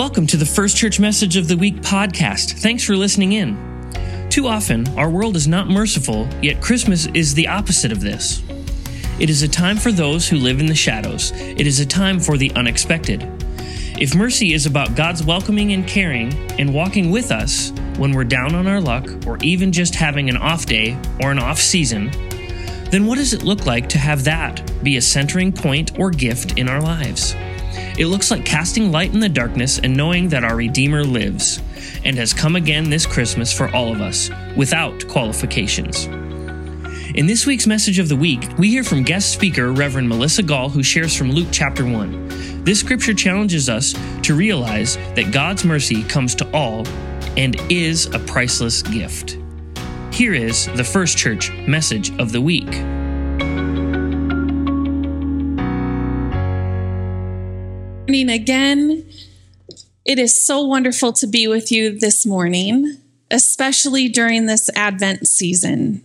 Welcome to the First Church Message of the Week podcast. Thanks for listening in. Too often, our world is not merciful, yet Christmas is the opposite of this. It is a time for those who live in the shadows, it is a time for the unexpected. If mercy is about God's welcoming and caring and walking with us when we're down on our luck or even just having an off day or an off season, then what does it look like to have that be a centering point or gift in our lives? It looks like casting light in the darkness and knowing that our Redeemer lives and has come again this Christmas for all of us, without qualifications. In this week's message of the week, we hear from guest speaker Reverend Melissa Gall, who shares from Luke chapter 1. This scripture challenges us to realize that God's mercy comes to all and is a priceless gift. Here is the First Church message of the week. Morning again. It is so wonderful to be with you this morning, especially during this Advent season.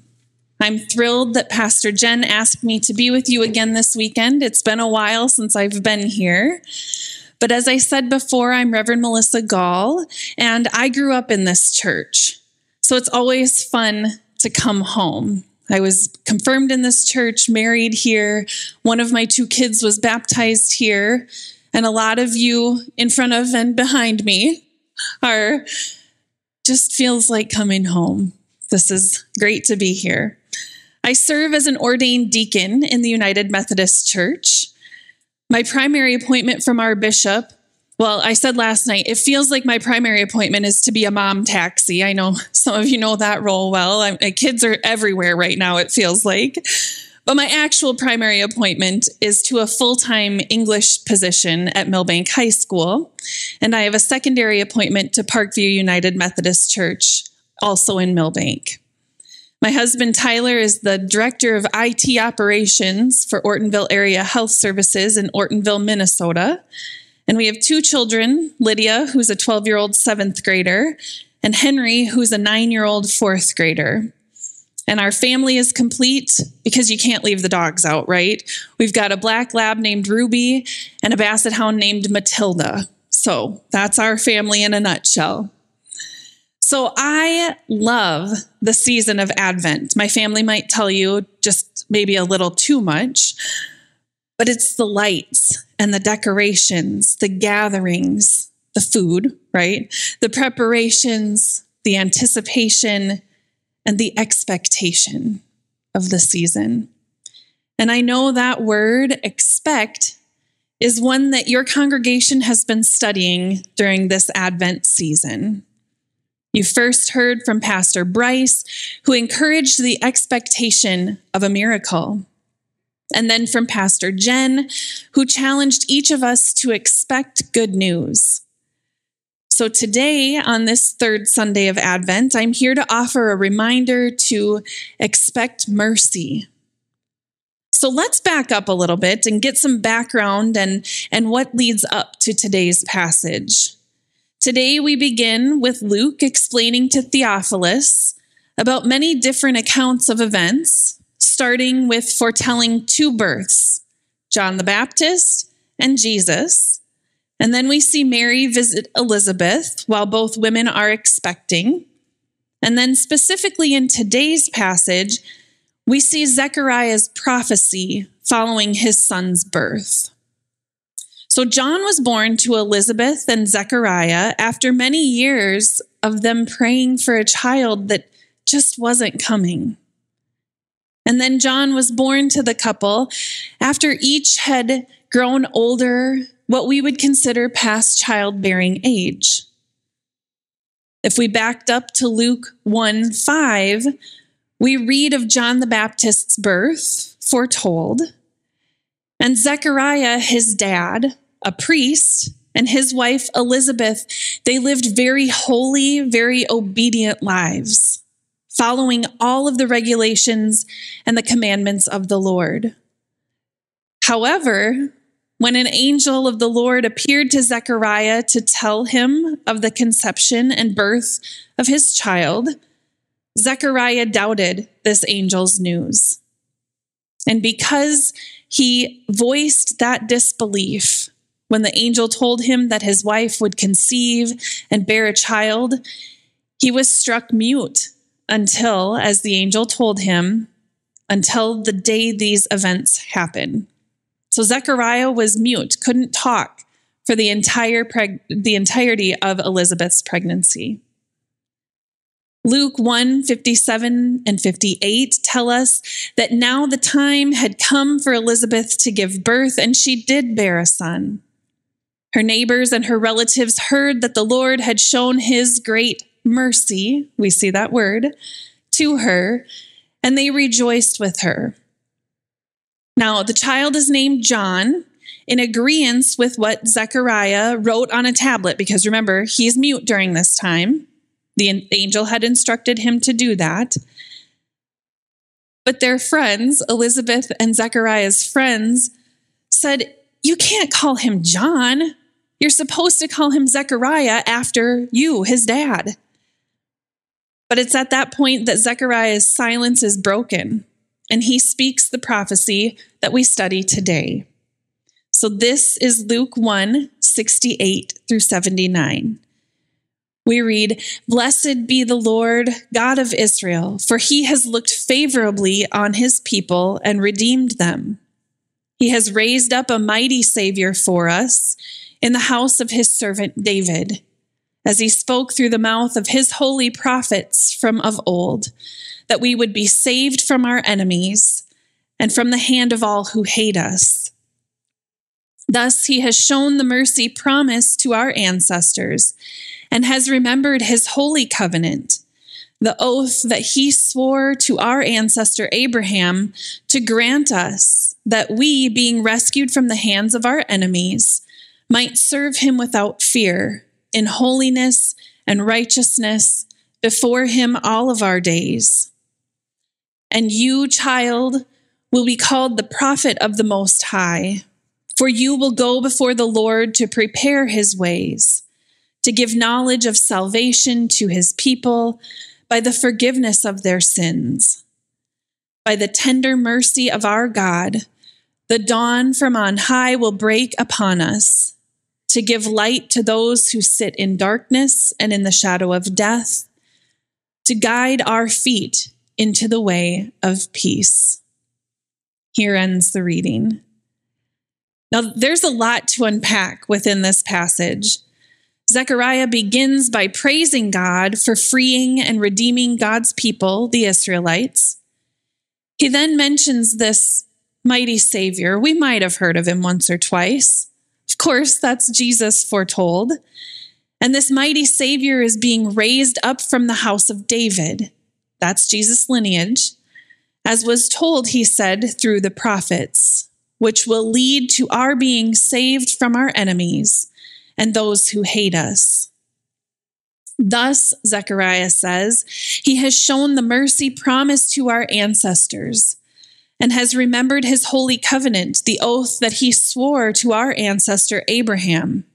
I'm thrilled that Pastor Jen asked me to be with you again this weekend. It's been a while since I've been here. But as I said before, I'm Reverend Melissa Gall, and I grew up in this church. So it's always fun to come home. I was confirmed in this church, married here. One of my two kids was baptized here and a lot of you in front of and behind me are just feels like coming home. This is great to be here. I serve as an ordained deacon in the United Methodist Church. My primary appointment from our bishop, well, I said last night, it feels like my primary appointment is to be a mom taxi. I know some of you know that role well. I, my kids are everywhere right now, it feels like. But my actual primary appointment is to a full time English position at Milbank High School. And I have a secondary appointment to Parkview United Methodist Church, also in Milbank. My husband Tyler is the director of IT operations for Ortonville Area Health Services in Ortonville, Minnesota. And we have two children Lydia, who's a 12 year old seventh grader, and Henry, who's a nine year old fourth grader. And our family is complete because you can't leave the dogs out, right? We've got a black lab named Ruby and a basset hound named Matilda. So that's our family in a nutshell. So I love the season of Advent. My family might tell you just maybe a little too much, but it's the lights and the decorations, the gatherings, the food, right? The preparations, the anticipation, and the expectation of the season. And I know that word, expect, is one that your congregation has been studying during this Advent season. You first heard from Pastor Bryce, who encouraged the expectation of a miracle. And then from Pastor Jen, who challenged each of us to expect good news. So, today, on this third Sunday of Advent, I'm here to offer a reminder to expect mercy. So, let's back up a little bit and get some background and, and what leads up to today's passage. Today, we begin with Luke explaining to Theophilus about many different accounts of events, starting with foretelling two births John the Baptist and Jesus and then we see Mary visit Elizabeth while both women are expecting. And then, specifically in today's passage, we see Zechariah's prophecy following his son's birth. So, John was born to Elizabeth and Zechariah after many years of them praying for a child that just wasn't coming. And then John was born to the couple after each had grown older what we would consider past childbearing age. If we backed up to Luke 1 5, we read of John the Baptist's birth, foretold, and Zechariah, his dad, a priest, and his wife Elizabeth, they lived very holy, very obedient lives, following all of the regulations and the commandments of the Lord. However, when an angel of the Lord appeared to Zechariah to tell him of the conception and birth of his child, Zechariah doubted this angel's news. And because he voiced that disbelief, when the angel told him that his wife would conceive and bear a child, he was struck mute until, as the angel told him, until the day these events happen. So Zechariah was mute, couldn't talk for the entire preg- the entirety of Elizabeth's pregnancy. Luke 1 57 and 58 tell us that now the time had come for Elizabeth to give birth, and she did bear a son. Her neighbors and her relatives heard that the Lord had shown his great mercy, we see that word, to her, and they rejoiced with her. Now, the child is named John in agreement with what Zechariah wrote on a tablet, because remember, he's mute during this time. The angel had instructed him to do that. But their friends, Elizabeth and Zechariah's friends, said, You can't call him John. You're supposed to call him Zechariah after you, his dad. But it's at that point that Zechariah's silence is broken and he speaks the prophecy that we study today. So this is Luke 1 68 through 79. We read, Blessed be the Lord God of Israel, for he has looked favorably on his people and redeemed them. He has raised up a mighty Savior for us in the house of his servant David, as he spoke through the mouth of his holy prophets from of old, that we would be saved from our enemies and from the hand of all who hate us. Thus he has shown the mercy promised to our ancestors and has remembered his holy covenant, the oath that he swore to our ancestor Abraham to grant us that we, being rescued from the hands of our enemies, might serve him without fear, in holiness and righteousness before him all of our days. And you, child, will be called the prophet of the Most High, for you will go before the Lord to prepare his ways, to give knowledge of salvation to his people by the forgiveness of their sins. By the tender mercy of our God, the dawn from on high will break upon us to give light to those who sit in darkness and in the shadow of death, to guide our feet into the way of peace. Here ends the reading. Now, there's a lot to unpack within this passage. Zechariah begins by praising God for freeing and redeeming God's people, the Israelites. He then mentions this mighty Savior. We might have heard of him once or twice. Of course, that's Jesus foretold. And this mighty Savior is being raised up from the house of David. That's Jesus' lineage. As was told, he said, through the prophets, which will lead to our being saved from our enemies and those who hate us. Thus, Zechariah says, He has shown the mercy promised to our ancestors and has remembered his holy covenant, the oath that he swore to our ancestor Abraham,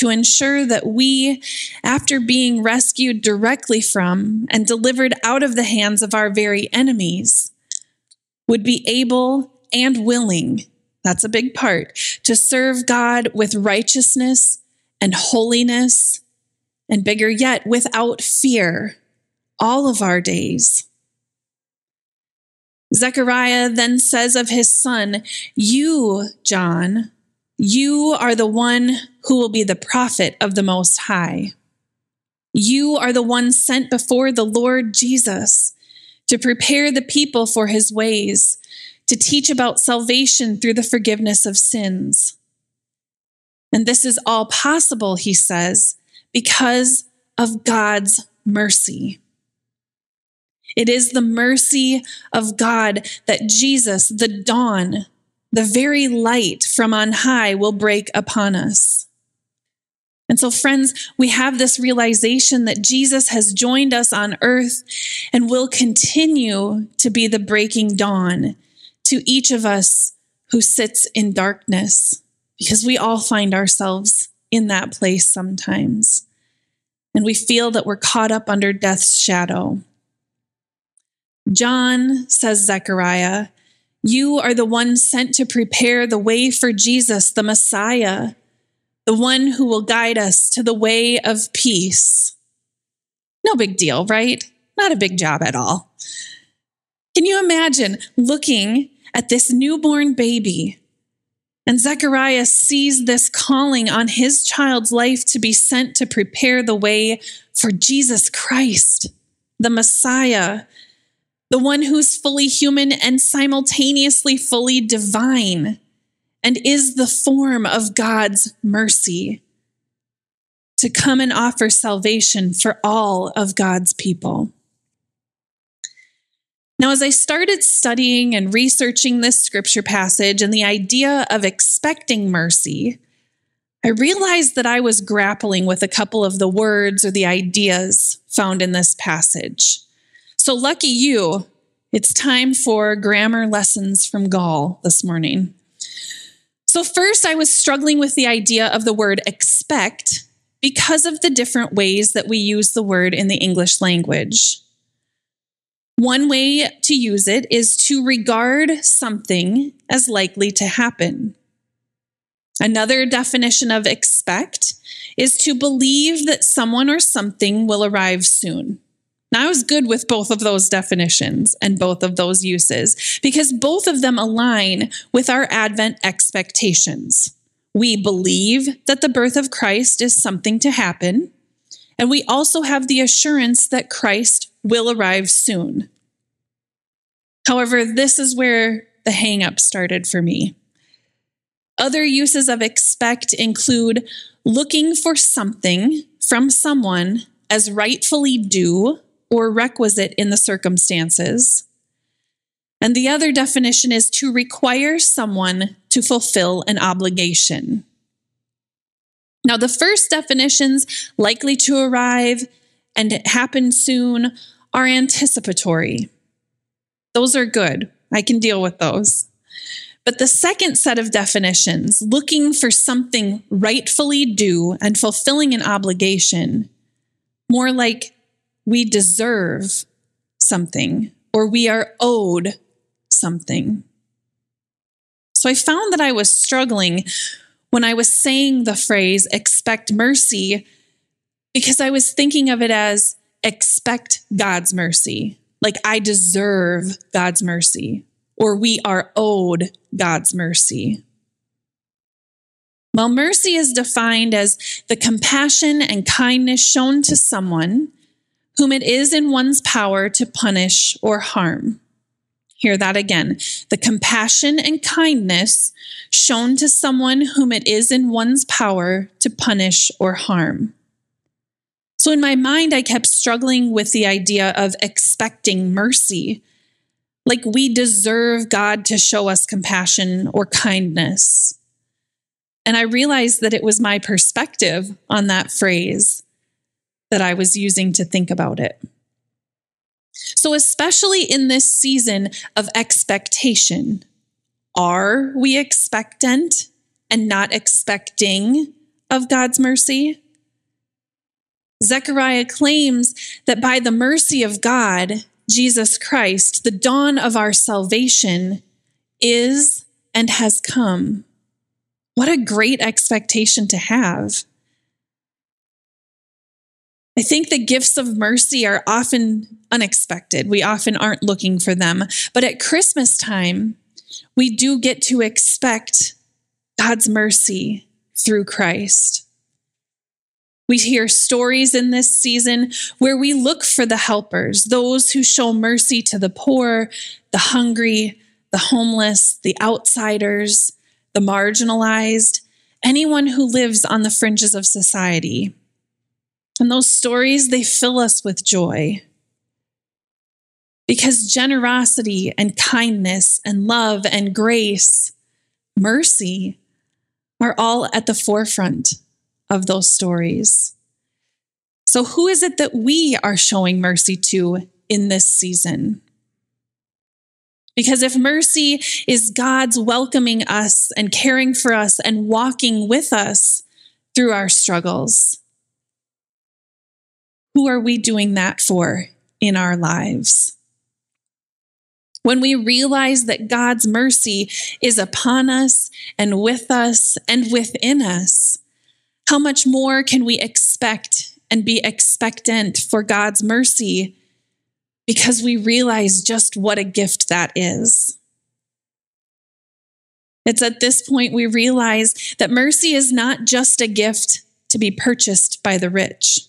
to ensure that we, after being rescued directly from and delivered out of the hands of our very enemies, would be able and willing, that's a big part, to serve God with righteousness and holiness, and bigger yet, without fear, all of our days. Zechariah then says of his son, You, John, you are the one who will be the prophet of the Most High. You are the one sent before the Lord Jesus to prepare the people for his ways, to teach about salvation through the forgiveness of sins. And this is all possible, he says, because of God's mercy. It is the mercy of God that Jesus, the dawn, the very light from on high, will break upon us. And so, friends, we have this realization that Jesus has joined us on earth and will continue to be the breaking dawn to each of us who sits in darkness, because we all find ourselves in that place sometimes. And we feel that we're caught up under death's shadow. John, says Zechariah, You are the one sent to prepare the way for Jesus, the Messiah, the one who will guide us to the way of peace. No big deal, right? Not a big job at all. Can you imagine looking at this newborn baby? And Zechariah sees this calling on his child's life to be sent to prepare the way for Jesus Christ, the Messiah, the one who's fully human and simultaneously fully divine, and is the form of God's mercy to come and offer salvation for all of God's people. Now, as I started studying and researching this scripture passage and the idea of expecting mercy, I realized that I was grappling with a couple of the words or the ideas found in this passage. So, lucky you, it's time for grammar lessons from Gall this morning. So, first, I was struggling with the idea of the word expect because of the different ways that we use the word in the English language. One way to use it is to regard something as likely to happen. Another definition of expect is to believe that someone or something will arrive soon. Now, I was good with both of those definitions and both of those uses because both of them align with our Advent expectations. We believe that the birth of Christ is something to happen, and we also have the assurance that Christ will arrive soon. However, this is where the hangup started for me. Other uses of expect include looking for something from someone as rightfully due or requisite in the circumstances. And the other definition is to require someone to fulfill an obligation. Now, the first definitions, likely to arrive and happen soon, are anticipatory. Those are good. I can deal with those. But the second set of definitions, looking for something rightfully due and fulfilling an obligation, more like we deserve something or we are owed something. So I found that I was struggling when I was saying the phrase expect mercy because I was thinking of it as expect God's mercy. Like I deserve God's mercy or we are owed God's mercy. Well, mercy is defined as the compassion and kindness shown to someone whom it is in one's power to punish or harm. Hear that again. The compassion and kindness shown to someone whom it is in one's power to punish or harm. So in my mind, I kept struggling with the idea of expecting mercy. Like we deserve God to show us compassion or kindness. And I realized that it was my perspective on that phrase that I was using to think about it. So, especially in this season of expectation, are we expectant and not expecting of God's mercy? Zechariah claims that by the mercy of God, Jesus Christ, the dawn of our salvation is and has come. What a great expectation to have. I think the gifts of mercy are often unexpected. We often aren't looking for them. But at Christmas time, we do get to expect God's mercy through Christ. We hear stories in this season where we look for the helpers, those who show mercy to the poor, the hungry, the homeless, the outsiders, the marginalized, anyone who lives on the fringes of society. And those stories, they fill us with joy. Because generosity and kindness and love and grace, mercy, are all at the forefront of those stories. So, who is it that we are showing mercy to in this season? Because if mercy is God's welcoming us and caring for us and walking with us through our struggles, who are we doing that for in our lives? when we realize that God's mercy is upon us and with us and within us, how much more can we expect and be expectant for God's mercy because we realize just what a gift that is? It's at this point we realize that mercy is not just a gift to be purchased by the rich.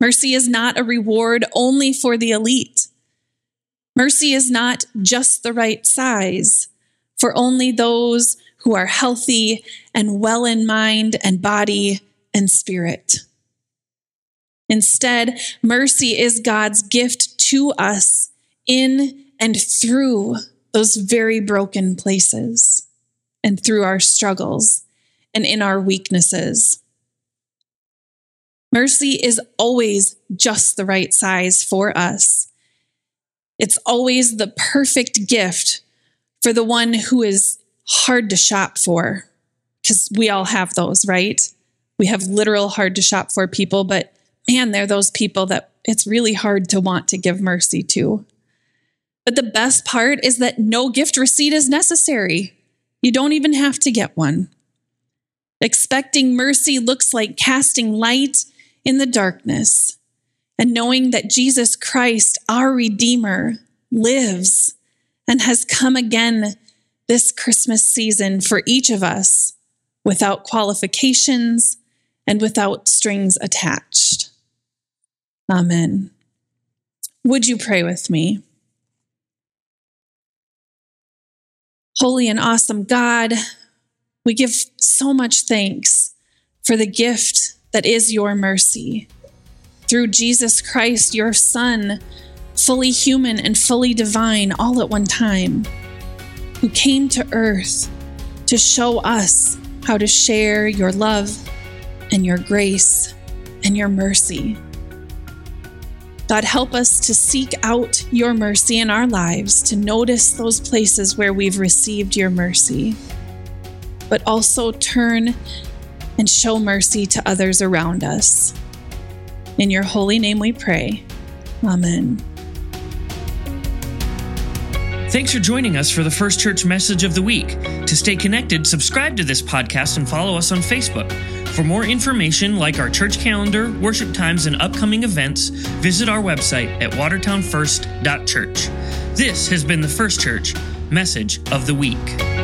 Mercy is not a reward only for the elite. Mercy is not just the right size for only those who are healthy and well in mind and body and spirit. Instead, mercy is God's gift to us in and through those very broken places and through our struggles and in our weaknesses. Mercy is always just the right size for us. It's always the perfect gift for the one who is hard to shop for, because we all have those, right? We have literal hard to shop for people, but man, they're those people that it's really hard to want to give mercy to. But the best part is that no gift receipt is necessary. You don't even have to get one. Expecting mercy looks like casting light in the darkness and knowing that Jesus Christ, our Redeemer, lives and has come again this Christmas season for each of us without qualifications and without strings attached. Amen. Would you pray with me? Holy and awesome God, we give so much thanks for the gift that is your mercy. Through Jesus Christ, your Son, fully human and fully divine all at one time, who came to earth to show us how to share your love and your grace and your mercy. God, help us to seek out your mercy in our lives, to notice those places where we've received your mercy, but also turn and show mercy to others around us. In your holy name we pray. Amen. Thanks for joining us for the First Church Message of the Week. To stay connected, subscribe to this podcast and follow us on Facebook. For more information, like our church calendar, worship times, and upcoming events, visit our website at watertownfirst.church. This has been the First Church Message of the Week.